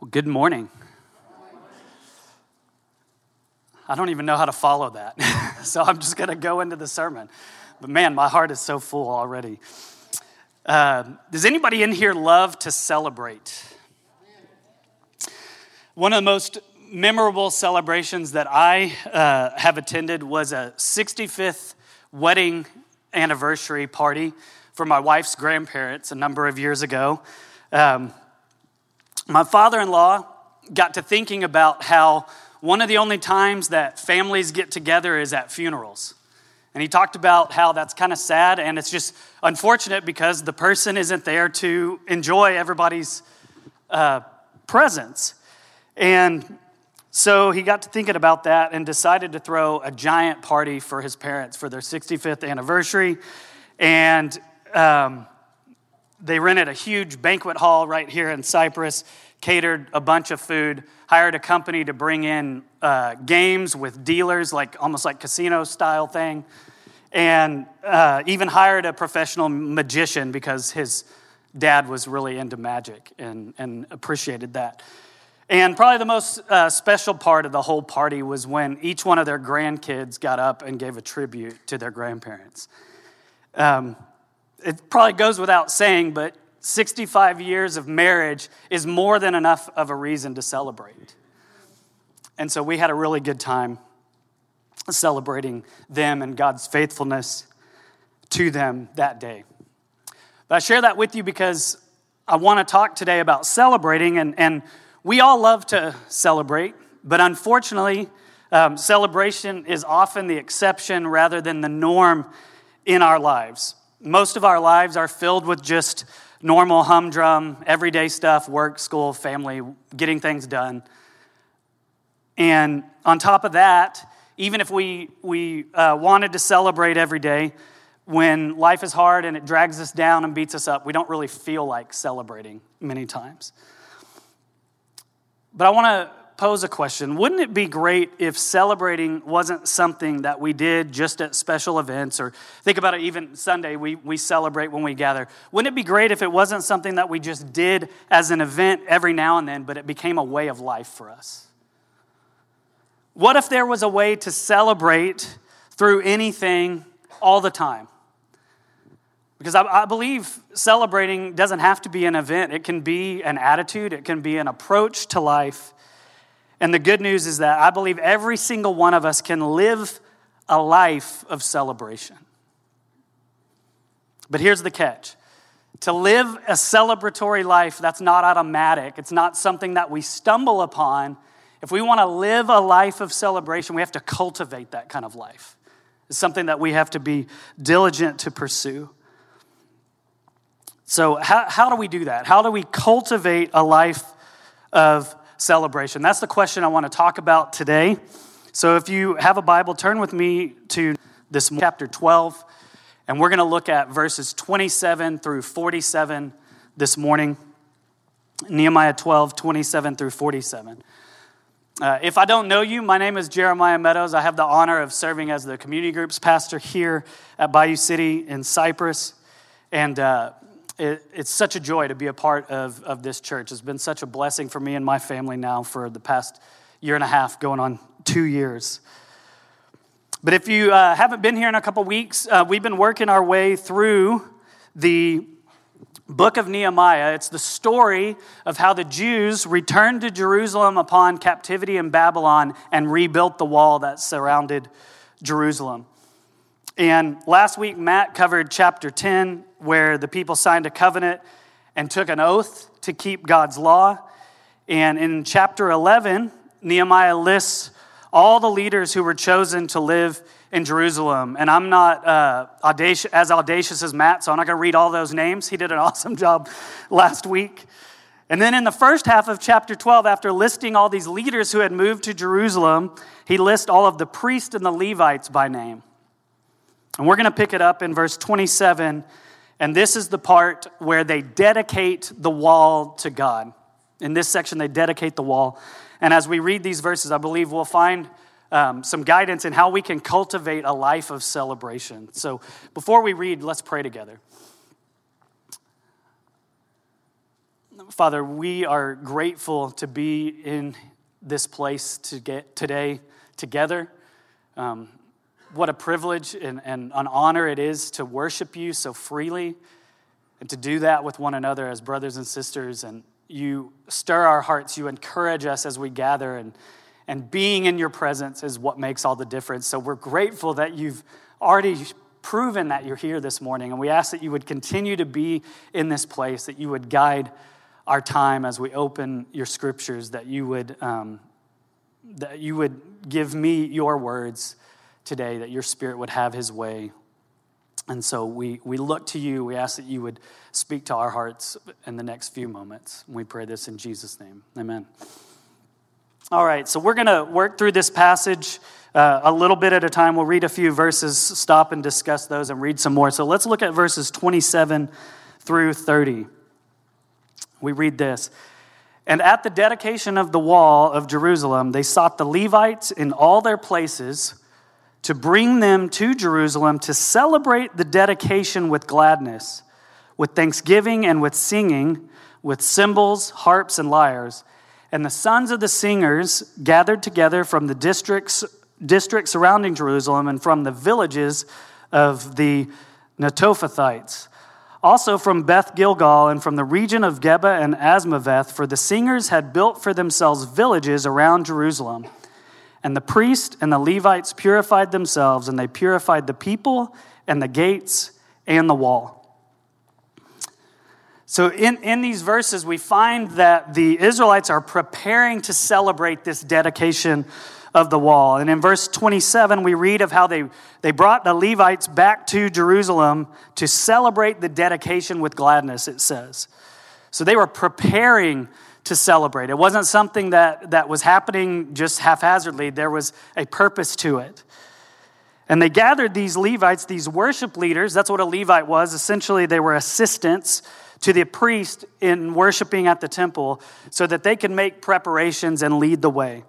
Well, good morning. I don't even know how to follow that, so I'm just going to go into the sermon. But man, my heart is so full already. Uh, does anybody in here love to celebrate? One of the most memorable celebrations that I uh, have attended was a 65th wedding anniversary party for my wife's grandparents a number of years ago. Um, my father in law got to thinking about how one of the only times that families get together is at funerals. And he talked about how that's kind of sad and it's just unfortunate because the person isn't there to enjoy everybody's uh, presence. And so he got to thinking about that and decided to throw a giant party for his parents for their 65th anniversary. And um, they rented a huge banquet hall right here in Cypress, catered a bunch of food, hired a company to bring in uh, games with dealers, like almost like casino style thing, and uh, even hired a professional magician because his dad was really into magic and, and appreciated that. And probably the most uh, special part of the whole party was when each one of their grandkids got up and gave a tribute to their grandparents. Um, it probably goes without saying, but 65 years of marriage is more than enough of a reason to celebrate. And so we had a really good time celebrating them and God's faithfulness to them that day. But I share that with you because I want to talk today about celebrating, and, and we all love to celebrate, but unfortunately, um, celebration is often the exception rather than the norm in our lives. Most of our lives are filled with just normal humdrum, everyday stuff work, school, family, getting things done. And on top of that, even if we, we uh, wanted to celebrate every day, when life is hard and it drags us down and beats us up, we don't really feel like celebrating many times. But I want to pose a question. Wouldn't it be great if celebrating wasn't something that we did just at special events or think about it, even Sunday, we, we celebrate when we gather? Wouldn't it be great if it wasn't something that we just did as an event every now and then, but it became a way of life for us? What if there was a way to celebrate through anything all the time? Because I, I, believe celebrating doesn't have to be an event, it can be an attitude, it can be an approach to life and the good news is that I believe every single one of us can live a life of celebration. But here's the catch to live a celebratory life, that's not automatic, it's not something that we stumble upon. If we want to live a life of celebration, we have to cultivate that kind of life. It's something that we have to be diligent to pursue. So, how, how do we do that? How do we cultivate a life of celebration? That's the question I want to talk about today. So if you have a Bible, turn with me to this chapter 12, and we're going to look at verses 27 through 47 this morning. Nehemiah 12, 27 through 47. Uh, if I don't know you, my name is Jeremiah Meadows. I have the honor of serving as the community groups pastor here at Bayou City in Cypress. And uh, it, it's such a joy to be a part of, of this church. It's been such a blessing for me and my family now for the past year and a half, going on two years. But if you uh, haven't been here in a couple weeks, uh, we've been working our way through the book of Nehemiah. It's the story of how the Jews returned to Jerusalem upon captivity in Babylon and rebuilt the wall that surrounded Jerusalem. And last week, Matt covered chapter 10, where the people signed a covenant and took an oath to keep God's law. And in chapter 11, Nehemiah lists all the leaders who were chosen to live in Jerusalem. And I'm not uh, audacious, as audacious as Matt, so I'm not going to read all those names. He did an awesome job last week. And then in the first half of chapter 12, after listing all these leaders who had moved to Jerusalem, he lists all of the priests and the Levites by name. And we're going to pick it up in verse 27. And this is the part where they dedicate the wall to God. In this section, they dedicate the wall. And as we read these verses, I believe we'll find um, some guidance in how we can cultivate a life of celebration. So before we read, let's pray together. Father, we are grateful to be in this place to get today together. Um, what a privilege and, and an honor it is to worship you so freely and to do that with one another as brothers and sisters. And you stir our hearts, you encourage us as we gather, and, and being in your presence is what makes all the difference. So we're grateful that you've already proven that you're here this morning. And we ask that you would continue to be in this place, that you would guide our time as we open your scriptures, that you would, um, that you would give me your words today, that your spirit would have his way. And so we, we look to you. We ask that you would speak to our hearts in the next few moments. We pray this in Jesus' name. Amen. All right, so we're going to work through this passage uh, a little bit at a time. We'll read a few verses, stop and discuss those, and read some more. So let's look at verses 27 through 30. We read this. And at the dedication of the wall of Jerusalem, they sought the Levites in all their places to bring them to Jerusalem to celebrate the dedication with gladness, with thanksgiving and with singing, with cymbals, harps, and lyres. And the sons of the singers gathered together from the districts, districts surrounding Jerusalem and from the villages of the Netophathites. Also from Beth Gilgal and from the region of Geba and Azmaveth, for the singers had built for themselves villages around Jerusalem. And the priest and the Levites purified themselves, and they purified the people and the gates and the wall. So, in, in these verses, we find that the Israelites are preparing to celebrate this dedication of the wall. And in verse 27, we read of how they, they brought the Levites back to Jerusalem to celebrate the dedication with gladness, it says. So, they were preparing to celebrate. It wasn't something that, that was happening just haphazardly, there was a purpose to it. And they gathered these Levites, these worship leaders. That's what a Levite was. Essentially, they were assistants to the priest in worshiping at the temple so that they could make preparations and lead the way.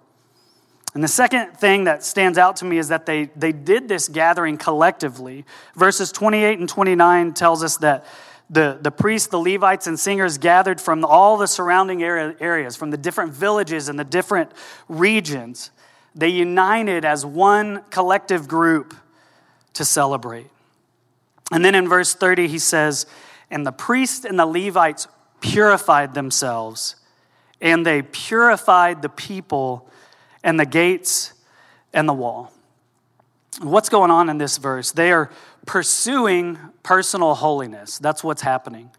And the second thing that stands out to me is that they, they did this gathering collectively. Verses 28 and 29 tells us that the, the priests, the Levites, and singers gathered from all the surrounding area, areas, from the different villages and the different regions. They united as one collective group to celebrate. And then in verse 30, he says, And the priests and the Levites purified themselves, and they purified the people and the gates and the wall. What's going on in this verse? They are pursuing personal holiness. That's what's happening.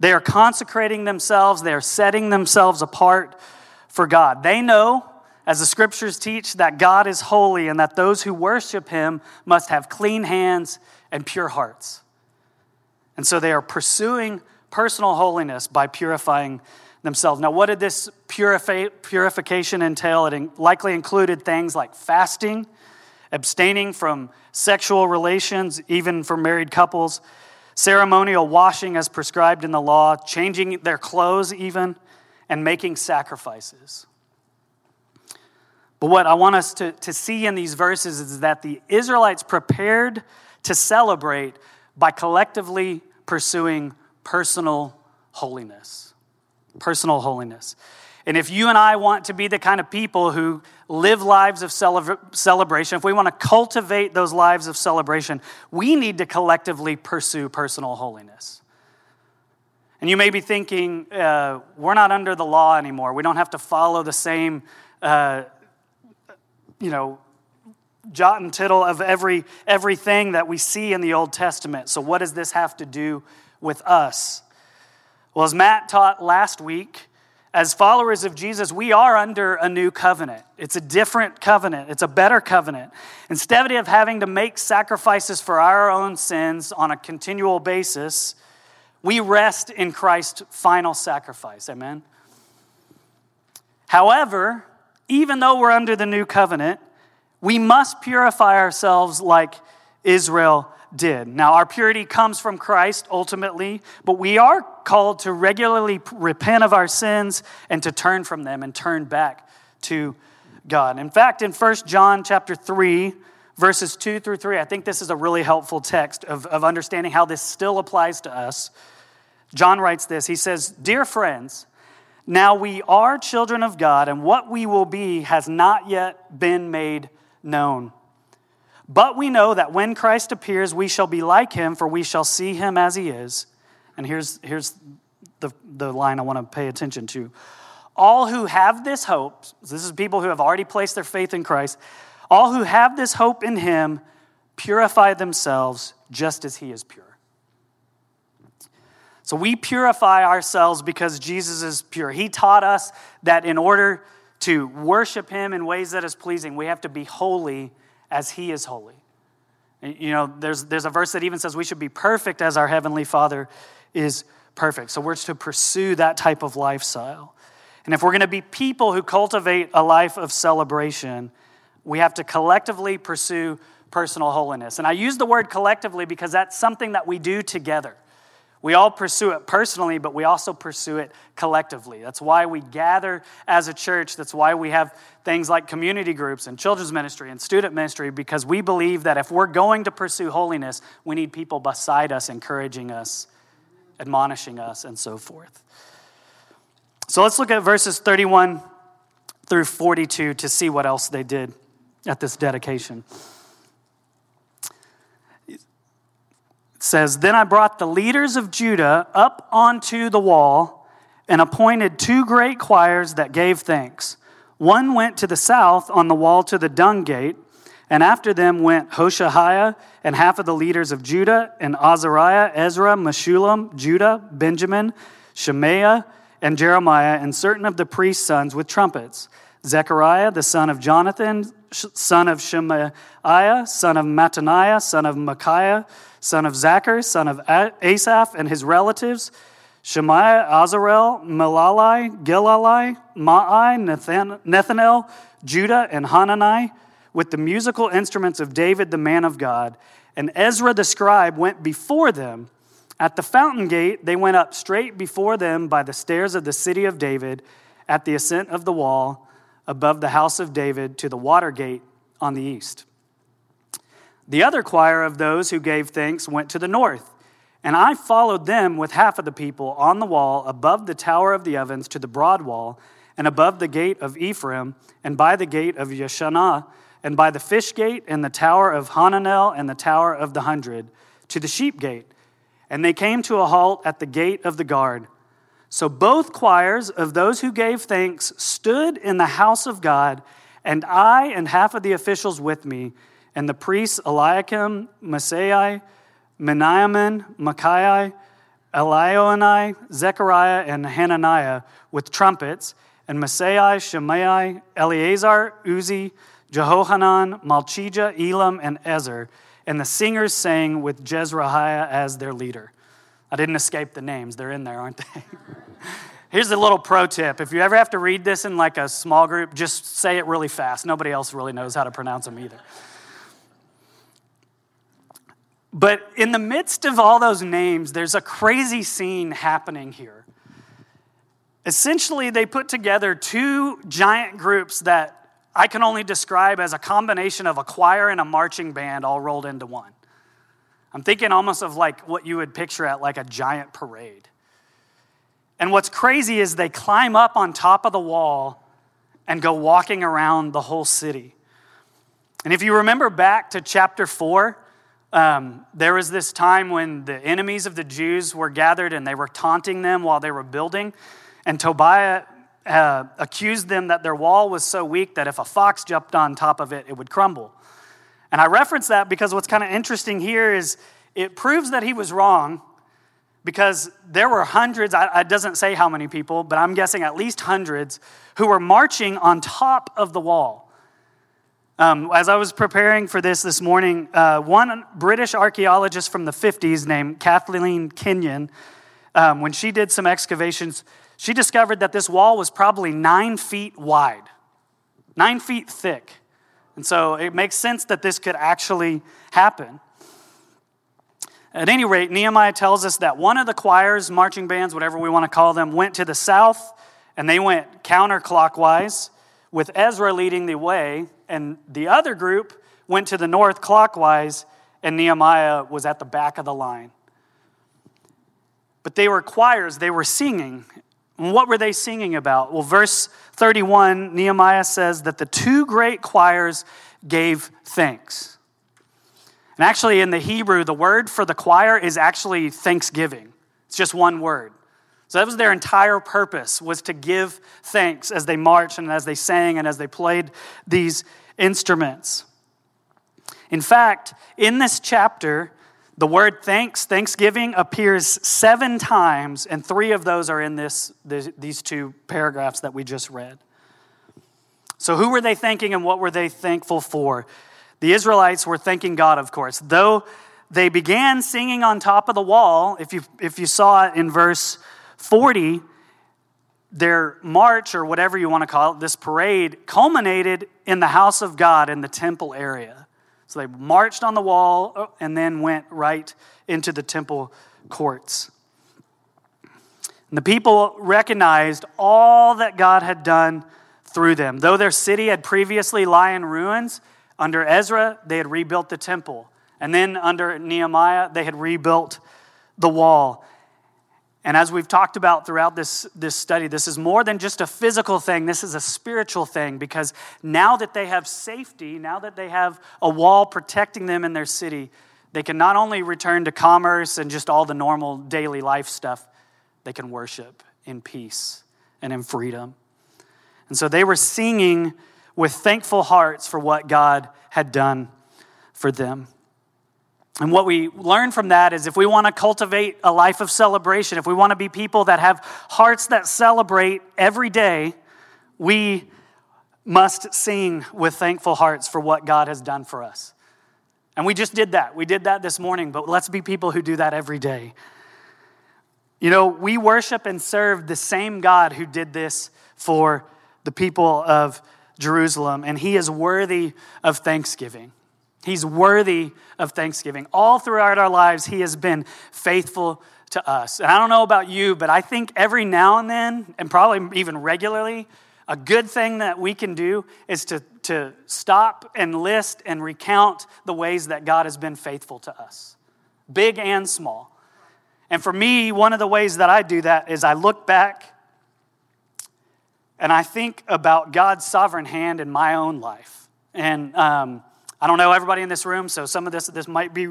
They are consecrating themselves, they are setting themselves apart for God. They know, as the scriptures teach, that God is holy and that those who worship him must have clean hands and pure hearts. And so they are pursuing personal holiness by purifying themselves. Now, what did this purifi- purification entail? It likely included things like fasting abstaining from sexual relations, even for married couples, ceremonial washing as prescribed in the law, changing their clothes, even, and making sacrifices. But what I want us to, to see in these verses is that the Israelites prepared to celebrate by collectively pursuing personal holiness. Personal holiness. And if you and I want to be the kind of people who live lives of celebration, if we want to cultivate those lives of celebration, we need to collectively pursue personal holiness. And you may be thinking, uh, we're not under the law anymore. We don't have to follow the same, uh, you know, jot and tittle of every everything that we see in the Old Testament. So, what does this have to do with us? Well, as Matt taught last week, as followers of Jesus, we are under a new covenant. It's a different covenant, it's a better covenant. Instead of having to make sacrifices for our own sins on a continual basis, we rest in Christ's final sacrifice. Amen. However, even though we're under the new covenant, we must purify ourselves like Israel did. Now, our purity comes from Christ ultimately, but we are called to regularly repent of our sins and to turn from them and turn back to God. In fact, in 1 John chapter 3, verses 2 through 3, I think this is a really helpful text of, of understanding how this still applies to us. John writes this He says, Dear friends, now we are children of God, and what we will be has not yet been made known. But we know that when Christ appears, we shall be like him, for we shall see him as he is. And here's, here's the, the line I want to pay attention to. All who have this hope, this is people who have already placed their faith in Christ, all who have this hope in him purify themselves just as he is pure. So we purify ourselves because Jesus is pure. He taught us that in order to worship him in ways that is pleasing, we have to be holy as he is holy. You know, there's, there's a verse that even says we should be perfect as our Heavenly Father is perfect. So we're to pursue that type of lifestyle. And if we're going to be people who cultivate a life of celebration, we have to collectively pursue personal holiness. And I use the word collectively because that's something that we do together. We all pursue it personally, but we also pursue it collectively. That's why we gather as a church. That's why we have things like community groups and children's ministry and student ministry, because we believe that if we're going to pursue holiness, we need people beside us encouraging us, admonishing us, and so forth. So let's look at verses 31 through 42 to see what else they did at this dedication. Says, Then I brought the leaders of Judah up onto the wall and appointed two great choirs that gave thanks. One went to the south on the wall to the dung gate, and after them went Hoshaiah and half of the leaders of Judah, and Azariah, Ezra, Meshullam, Judah, Benjamin, Shemaiah, and Jeremiah, and certain of the priest's sons with trumpets. Zechariah, the son of Jonathan, son of Shemaiah, son of Mattaniah, son of Micaiah, son of Zaccur, son of Asaph, and his relatives, Shemaiah, Azarel, Milalai, Gilalai, Maai, Nethanel, Judah, and Hanani, with the musical instruments of David, the man of God. And Ezra the scribe went before them. At the fountain gate, they went up straight before them by the stairs of the city of David, at the ascent of the wall, above the house of David, to the water gate on the east. The other choir of those who gave thanks went to the north, and I followed them with half of the people on the wall above the tower of the ovens to the broad wall, and above the gate of Ephraim, and by the gate of Yeshanah, and by the fish gate, and the tower of Hananel, and the tower of the hundred, to the sheep gate. And they came to a halt at the gate of the guard. So both choirs of those who gave thanks stood in the house of God, and I and half of the officials with me and the priests Eliakim, Maaseiah, Miniamin, Micaiah, Elioenai, Zechariah, and Hananiah with trumpets, and Maaseiah, Shemaiah, Eleazar, Uzzi, Jehohanan, Malchijah, Elam, and Ezer, and the singers sang with Jezrahiah as their leader. I didn't escape the names, they're in there, aren't they? Here's a little pro tip. If you ever have to read this in like a small group, just say it really fast. Nobody else really knows how to pronounce them either. But in the midst of all those names, there's a crazy scene happening here. Essentially, they put together two giant groups that I can only describe as a combination of a choir and a marching band all rolled into one. I'm thinking almost of like what you would picture at like a giant parade. And what's crazy is they climb up on top of the wall and go walking around the whole city. And if you remember back to chapter 4, um, there was this time when the enemies of the Jews were gathered and they were taunting them while they were building. And Tobiah uh, accused them that their wall was so weak that if a fox jumped on top of it, it would crumble. And I reference that because what's kind of interesting here is it proves that he was wrong because there were hundreds, it doesn't say how many people, but I'm guessing at least hundreds, who were marching on top of the wall. Um, as I was preparing for this this morning, uh, one British archaeologist from the 50s named Kathleen Kenyon, um, when she did some excavations, she discovered that this wall was probably nine feet wide, nine feet thick. And so it makes sense that this could actually happen. At any rate, Nehemiah tells us that one of the choirs, marching bands, whatever we want to call them, went to the south and they went counterclockwise with Ezra leading the way and the other group went to the north clockwise, and Nehemiah was at the back of the line. but they were choirs, they were singing. And what were they singing about? Well, verse 31, Nehemiah says that the two great choirs gave thanks. And actually, in the Hebrew, the word for the choir is actually thanksgiving. It's just one word. So that was their entire purpose was to give thanks as they marched and as they sang and as they played these instruments. In fact, in this chapter, the word thanks, thanksgiving, appears seven times, and three of those are in this, this, these two paragraphs that we just read. So, who were they thanking and what were they thankful for? The Israelites were thanking God, of course. Though they began singing on top of the wall, if you, if you saw it in verse 40, their march, or whatever you want to call it, this parade, culminated in the house of God in the temple area. So they marched on the wall uh, and then went right into the temple courts. And the people recognized all that God had done through them. Though their city had previously lie in ruins, under Ezra, they had rebuilt the temple. And then under Nehemiah, they had rebuilt the wall. And as we've talked about throughout this, this study, this is more than just a physical thing, this is a spiritual thing because now that they have safety, now that they have a wall protecting them in their city, they can not only return to commerce and just all the normal daily life stuff, they can worship in peace and in freedom. And so they were singing with thankful hearts for what God had done for them. And what we learn from that is if we want to cultivate a life of celebration, if we want to be people that have hearts that celebrate every day, we must sing with thankful hearts for what God has done for us. And we just did that. We did that this morning, but let's be people who do that every day. You know, we worship and serve the same God who did this for the people of Jerusalem, and He is worthy of thanksgiving. He's worthy of thanksgiving. All throughout our lives, He has been faithful to us. And I don't know about you, but I think every now and then, and probably even regularly, a good thing that we can do is to, to stop and list and recount the ways that God has been faithful to us, big and small. And for me, one of the ways that I do that is I look back and I think about God's sovereign hand in my own life. And um, I don't know everybody in this room, so some of this this might be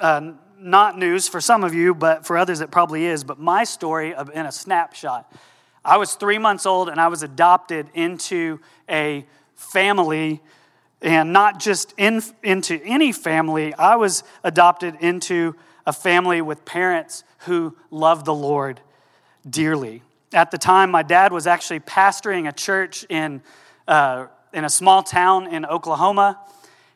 uh, not news for some of you, but for others it probably is. But my story of, in a snapshot, I was three months old and I was adopted into a family, and not just in, into any family. I was adopted into a family with parents who loved the Lord dearly. At the time, my dad was actually pastoring a church in, uh, in a small town in Oklahoma.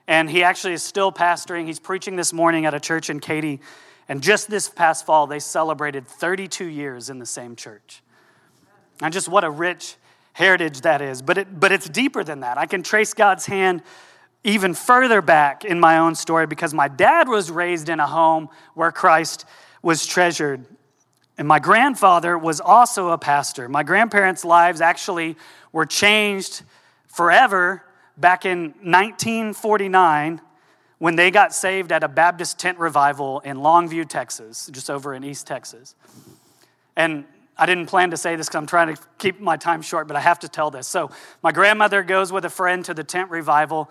And he actually is still pastoring. He's preaching this morning at a church in Katy. And just this past fall, they celebrated 32 years in the same church. And just what a rich heritage that is. But, it, but it's deeper than that. I can trace God's hand even further back in my own story because my dad was raised in a home where Christ was treasured. And my grandfather was also a pastor. My grandparents' lives actually were changed forever back in 1949 when they got saved at a Baptist tent revival in Longview, Texas, just over in East Texas. And I didn't plan to say this because I'm trying to keep my time short, but I have to tell this. So, my grandmother goes with a friend to the tent revival.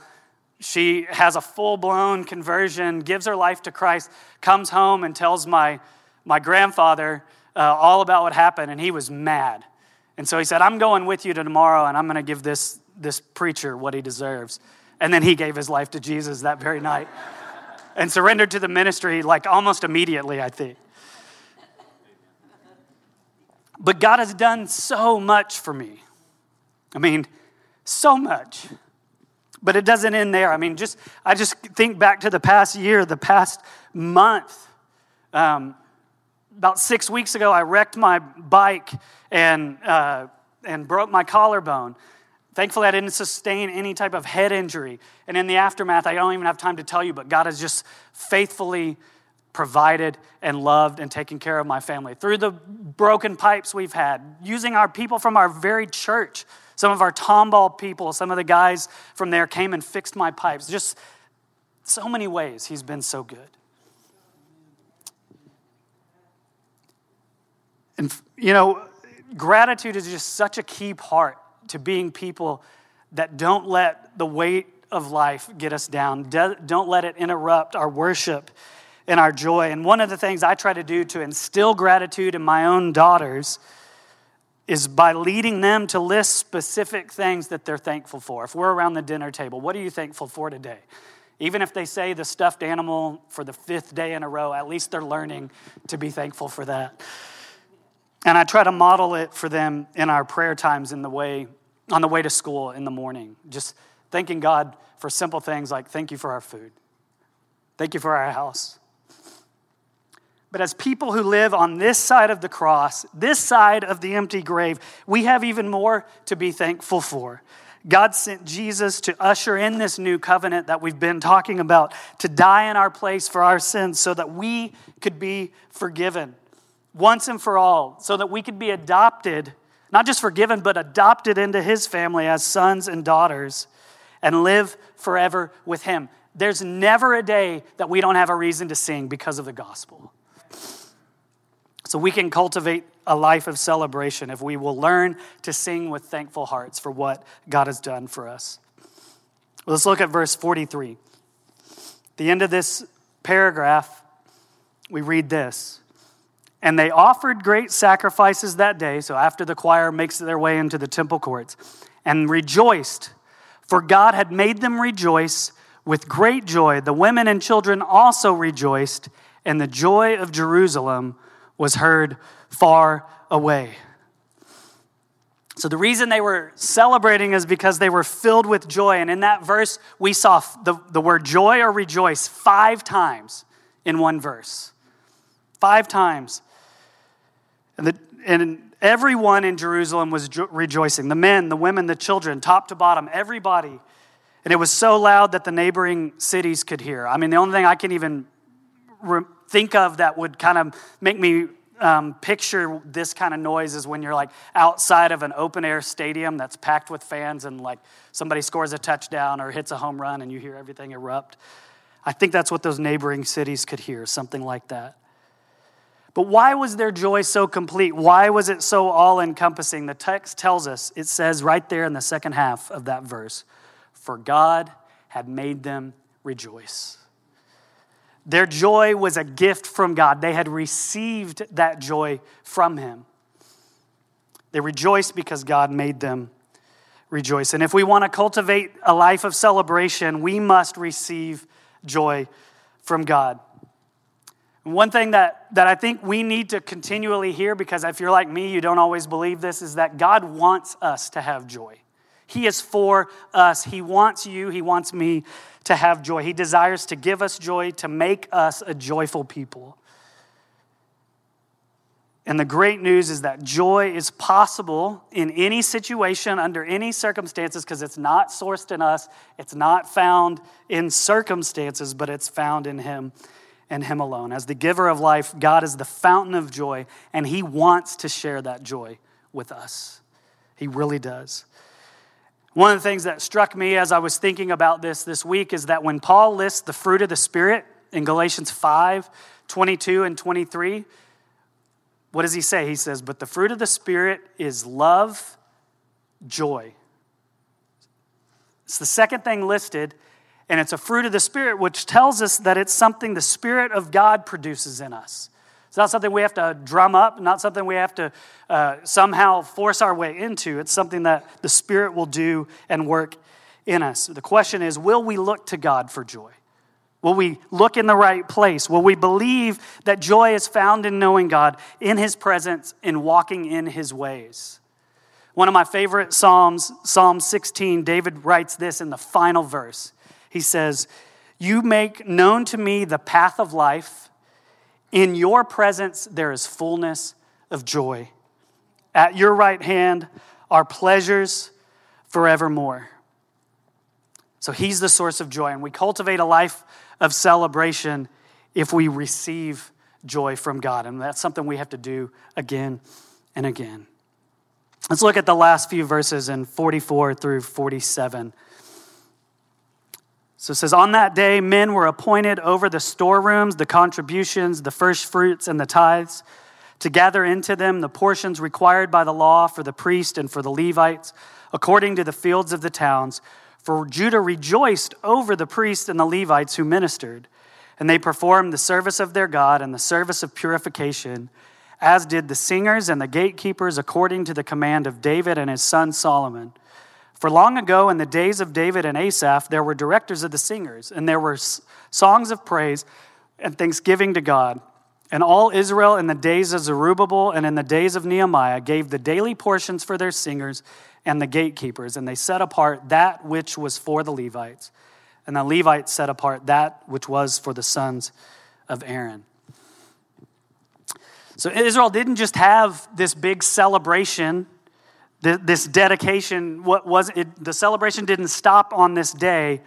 She has a full blown conversion, gives her life to Christ, comes home and tells my, my grandfather uh, all about what happened, and he was mad. And so he said, I'm going with you to tomorrow, and I'm going to give this this preacher what he deserves. And then he gave his life to Jesus that very night and surrendered to the ministry like almost immediately, I think. But God has done so much for me. I mean, so much. But it doesn't end there. I mean, just I just think back to the past year, the past month. Um, about six weeks ago, I wrecked my bike and uh, and broke my collarbone. Thankfully, I didn't sustain any type of head injury. And in the aftermath, I don't even have time to tell you, but God has just faithfully provided and loved and taken care of my family through the broken pipes we've had, using our people from our very church. Some of our Tomball people, some of the guys from there came and fixed my pipes. Just so many ways He's been so good. And, you know, gratitude is just such a key part to being people that don't let the weight of life get us down, don't let it interrupt our worship and our joy. And one of the things I try to do to instill gratitude in my own daughters is by leading them to list specific things that they're thankful for. If we're around the dinner table, what are you thankful for today? Even if they say the stuffed animal for the fifth day in a row, at least they're learning to be thankful for that. And I try to model it for them in our prayer times in the way, on the way to school in the morning. Just thanking God for simple things like thank you for our food, thank you for our house, but as people who live on this side of the cross, this side of the empty grave, we have even more to be thankful for. God sent Jesus to usher in this new covenant that we've been talking about, to die in our place for our sins so that we could be forgiven once and for all, so that we could be adopted, not just forgiven, but adopted into his family as sons and daughters and live forever with him. There's never a day that we don't have a reason to sing because of the gospel. So we can cultivate a life of celebration if we will learn to sing with thankful hearts for what God has done for us. Let's look at verse 43. the end of this paragraph, we read this. And they offered great sacrifices that day, so after the choir makes their way into the temple courts, and rejoiced, for God had made them rejoice with great joy. The women and children also rejoiced, and the joy of Jerusalem was heard far away. So, the reason they were celebrating is because they were filled with joy. And in that verse, we saw the, the word joy or rejoice five times in one verse. Five times. And, the, and everyone in Jerusalem was jo- rejoicing the men, the women, the children, top to bottom, everybody. And it was so loud that the neighboring cities could hear. I mean, the only thing I can even re- think of that would kind of make me um, picture this kind of noise is when you're like outside of an open air stadium that's packed with fans and like somebody scores a touchdown or hits a home run and you hear everything erupt. I think that's what those neighboring cities could hear, something like that. But why was their joy so complete? Why was it so all encompassing? The text tells us, it says right there in the second half of that verse, for God had made them rejoice. Their joy was a gift from God. They had received that joy from Him. They rejoiced because God made them rejoice. And if we want to cultivate a life of celebration, we must receive joy from God. One thing that, that I think we need to continually hear, because if you're like me, you don't always believe this, is that God wants us to have joy. He is for us. He wants you, He wants me to have joy. He desires to give us joy, to make us a joyful people. And the great news is that joy is possible in any situation, under any circumstances, because it's not sourced in us, it's not found in circumstances, but it's found in Him and Him alone. As the giver of life, God is the fountain of joy, and He wants to share that joy with us. He really does. One of the things that struck me as I was thinking about this this week is that when Paul lists the fruit of the Spirit in Galatians 5 22 and 23, what does he say? He says, But the fruit of the Spirit is love, joy. It's the second thing listed, and it's a fruit of the Spirit, which tells us that it's something the Spirit of God produces in us. It's not something we have to drum up, not something we have to uh, somehow force our way into. It's something that the Spirit will do and work in us. The question is will we look to God for joy? Will we look in the right place? Will we believe that joy is found in knowing God, in His presence, in walking in His ways? One of my favorite Psalms, Psalm 16, David writes this in the final verse. He says, You make known to me the path of life. In your presence, there is fullness of joy. At your right hand are pleasures forevermore. So he's the source of joy, and we cultivate a life of celebration if we receive joy from God. And that's something we have to do again and again. Let's look at the last few verses in 44 through 47. So it says, On that day, men were appointed over the storerooms, the contributions, the first fruits, and the tithes, to gather into them the portions required by the law for the priest and for the Levites, according to the fields of the towns. For Judah rejoiced over the priests and the Levites who ministered, and they performed the service of their God and the service of purification, as did the singers and the gatekeepers, according to the command of David and his son Solomon. For long ago, in the days of David and Asaph, there were directors of the singers, and there were songs of praise and thanksgiving to God. And all Israel in the days of Zerubbabel and in the days of Nehemiah gave the daily portions for their singers and the gatekeepers, and they set apart that which was for the Levites. And the Levites set apart that which was for the sons of Aaron. So Israel didn't just have this big celebration, this dedication. What was it? The celebration didn't stop on this day.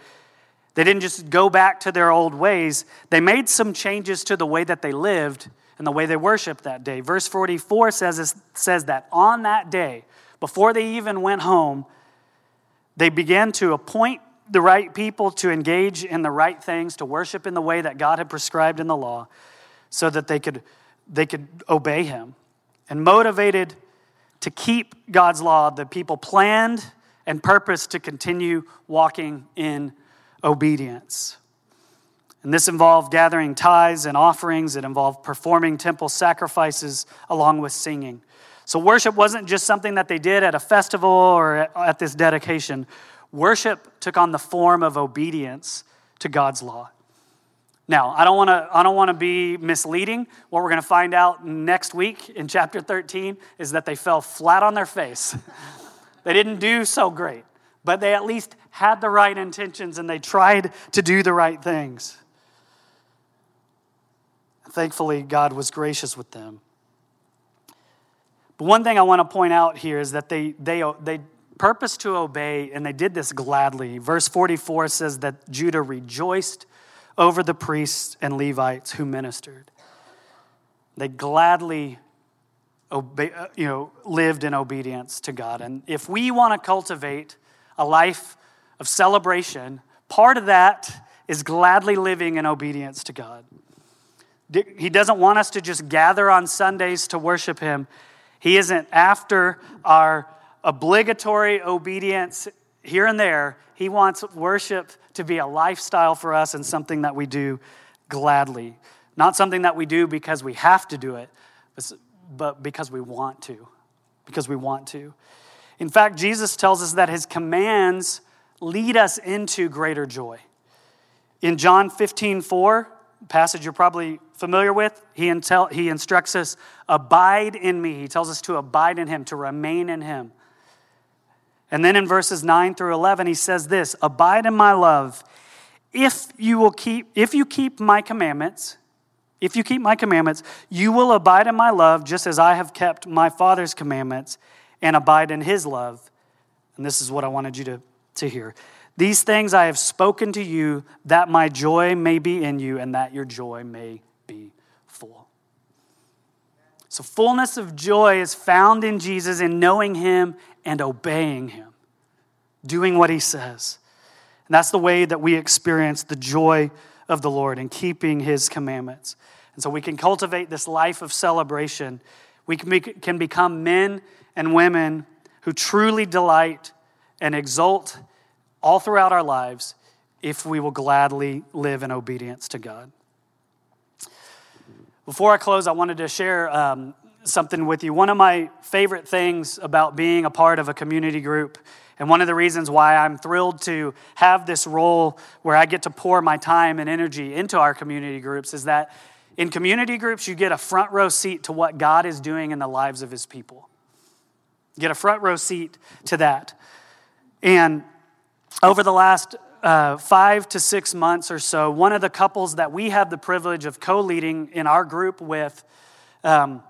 They didn't just go back to their old ways. They made some changes to the way that they lived and the way they worshiped that day. Verse 44 says, says that on that day, before they even went home, they began to appoint the right people to engage in the right things, to worship in the way that God had prescribed in the law, so that they could, they could obey Him. And motivated to keep God's law, the people planned and purposed to continue walking in obedience. And this involved gathering tithes and offerings, it involved performing temple sacrifices along with singing. So, worship wasn't just something that they did at a festival or at this dedication. Worship took on the form of obedience to God's law. Now, I don't want to I don't want to be misleading. What we're going to find out next week in chapter 13 is that they fell flat on their face. they didn't do so great but they at least had the right intentions and they tried to do the right things. Thankfully, God was gracious with them. But one thing I want to point out here is that they, they, they purposed to obey and they did this gladly. Verse 44 says that Judah rejoiced over the priests and Levites who ministered. They gladly uh, you know, lived in obedience to God. And if we want to cultivate a life of celebration, part of that is gladly living in obedience to God. He doesn't want us to just gather on Sundays to worship Him. He isn't after our obligatory obedience here and there. He wants worship to be a lifestyle for us and something that we do gladly. Not something that we do because we have to do it, but because we want to. Because we want to. In fact, Jesus tells us that his commands lead us into greater joy. In John 15, 4, passage you're probably familiar with, he, intel, he instructs us, abide in me. He tells us to abide in him, to remain in him. And then in verses 9 through 11, he says this Abide in my love. If you will keep, if you keep my commandments, if you keep my commandments, you will abide in my love, just as I have kept my Father's commandments and abide in his love. And this is what I wanted you to, to hear. These things I have spoken to you, that my joy may be in you, and that your joy may be full. So, fullness of joy is found in Jesus in knowing him and obeying him, doing what he says. And that's the way that we experience the joy of the Lord and keeping his commandments. And so we can cultivate this life of celebration. We can, be, can become men and women who truly delight and exult all throughout our lives if we will gladly live in obedience to God. Before I close, I wanted to share um, something with you. One of my favorite things about being a part of a community group, and one of the reasons why I'm thrilled to have this role where I get to pour my time and energy into our community groups, is that in community groups, you get a front row seat to what God is doing in the lives of his people. Get a front row seat to that. And over the last uh, five to six months or so, one of the couples that we have the privilege of co leading in our group with, um,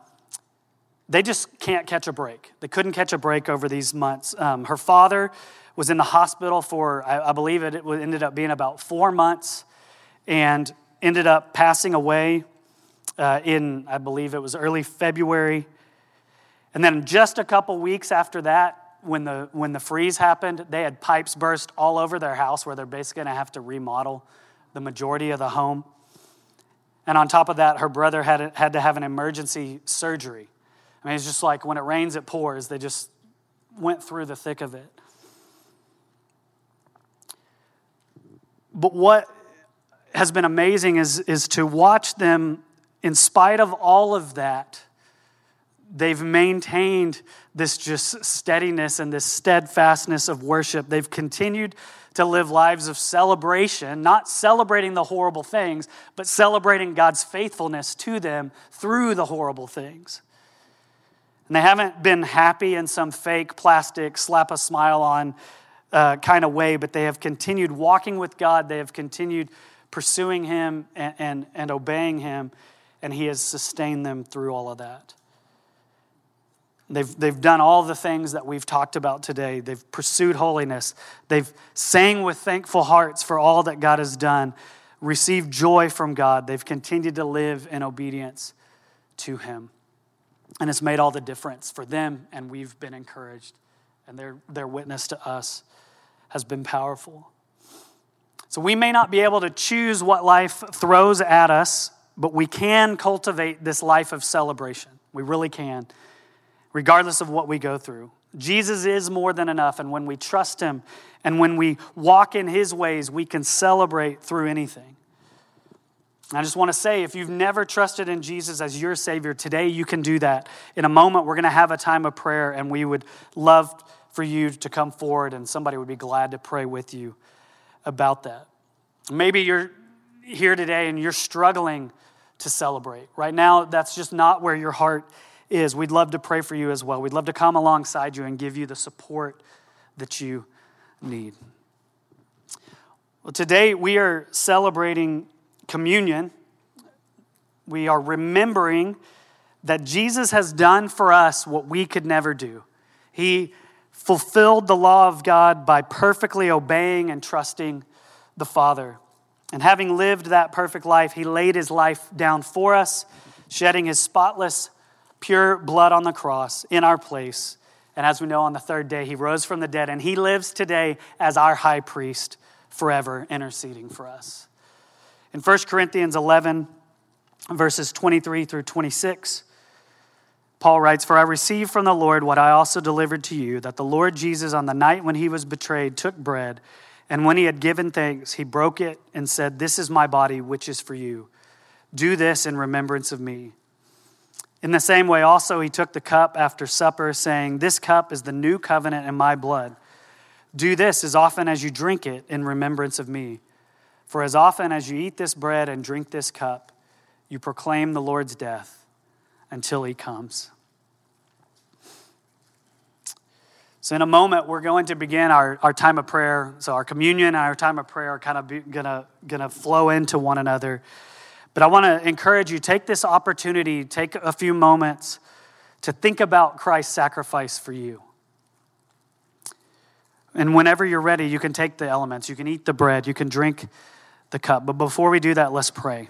they just can't catch a break. They couldn't catch a break over these months. Um, her father was in the hospital for, I, I believe it, it ended up being about four months and ended up passing away uh, in, I believe it was early February. And then just a couple weeks after that, when the, when the freeze happened, they had pipes burst all over their house where they're basically going to have to remodel the majority of the home. And on top of that, her brother had, had to have an emergency surgery. I mean, it's just like when it rains, it pours. They just went through the thick of it. But what has been amazing is, is to watch them, in spite of all of that, they've maintained this just steadiness and this steadfastness of worship. They've continued to live lives of celebration, not celebrating the horrible things, but celebrating God's faithfulness to them through the horrible things. And they haven't been happy in some fake plastic, slap a smile on uh, kind of way, but they have continued walking with God. They have continued pursuing Him and, and, and obeying Him, and He has sustained them through all of that. They've, they've done all the things that we've talked about today. They've pursued holiness. They've sang with thankful hearts for all that God has done, received joy from God. They've continued to live in obedience to Him. And it's made all the difference for them, and we've been encouraged. And their, their witness to us has been powerful. So we may not be able to choose what life throws at us, but we can cultivate this life of celebration. We really can regardless of what we go through. Jesus is more than enough, and when we trust Him and when we walk in His ways, we can celebrate through anything. I just want to say if you've never trusted in Jesus as your Savior, today you can do that. In a moment, we're going to have a time of prayer, and we would love for you to come forward, and somebody would be glad to pray with you about that. Maybe you're here today and you're struggling to celebrate. Right now, that's just not where your heart is, we'd love to pray for you as well. We'd love to come alongside you and give you the support that you need. Well, today we are celebrating communion. We are remembering that Jesus has done for us what we could never do. He fulfilled the law of God by perfectly obeying and trusting the Father. And having lived that perfect life, he laid his life down for us, shedding his spotless pure blood on the cross in our place. And as we know, on the third day, he rose from the dead, and he lives today as our high priest forever, interceding for us. In 1 Corinthians 11, verses 23 through 26, Paul writes, For I received from the Lord what I also delivered to you, that the Lord Jesus, on the night when he was betrayed, took bread, and when he had given thanks, he broke it and said, This is my body, which is for you. Do this in remembrance of me. In the same way, also, he took the cup after supper, saying, This cup is the new covenant in my blood. Do this as often as you drink it in remembrance of me. For as often as you eat this bread and drink this cup, you proclaim the Lord's death until he comes. So, in a moment, we're going to begin our, our time of prayer. So, our communion and our time of prayer are kind of going to flow into one another. But I want to encourage you take this opportunity, take a few moments to think about Christ's sacrifice for you. And whenever you're ready, you can take the elements, you can eat the bread, you can drink the cup. But before we do that, let's pray.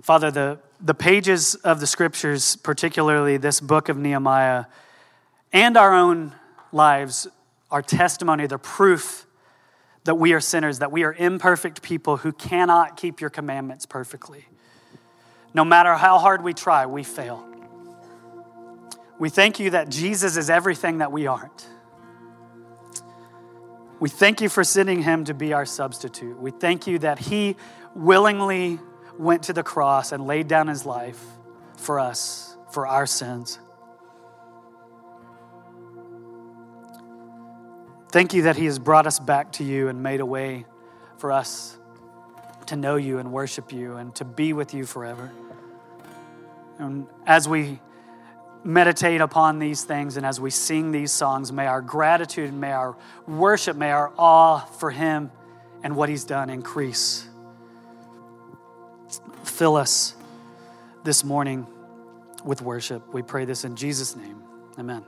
Father, the, the pages of the scriptures, particularly this book of Nehemiah, and our own lives, are testimony, the proof that we are sinners, that we are imperfect people who cannot keep your commandments perfectly. No matter how hard we try, we fail. We thank you that Jesus is everything that we aren't. We thank you for sending him to be our substitute. We thank you that he willingly went to the cross and laid down his life for us, for our sins. Thank you that He has brought us back to you and made a way for us to know you and worship you and to be with you forever. And as we meditate upon these things and as we sing these songs, may our gratitude, may our worship, may our awe for Him and what He's done increase. Fill us this morning with worship. We pray this in Jesus' name. Amen.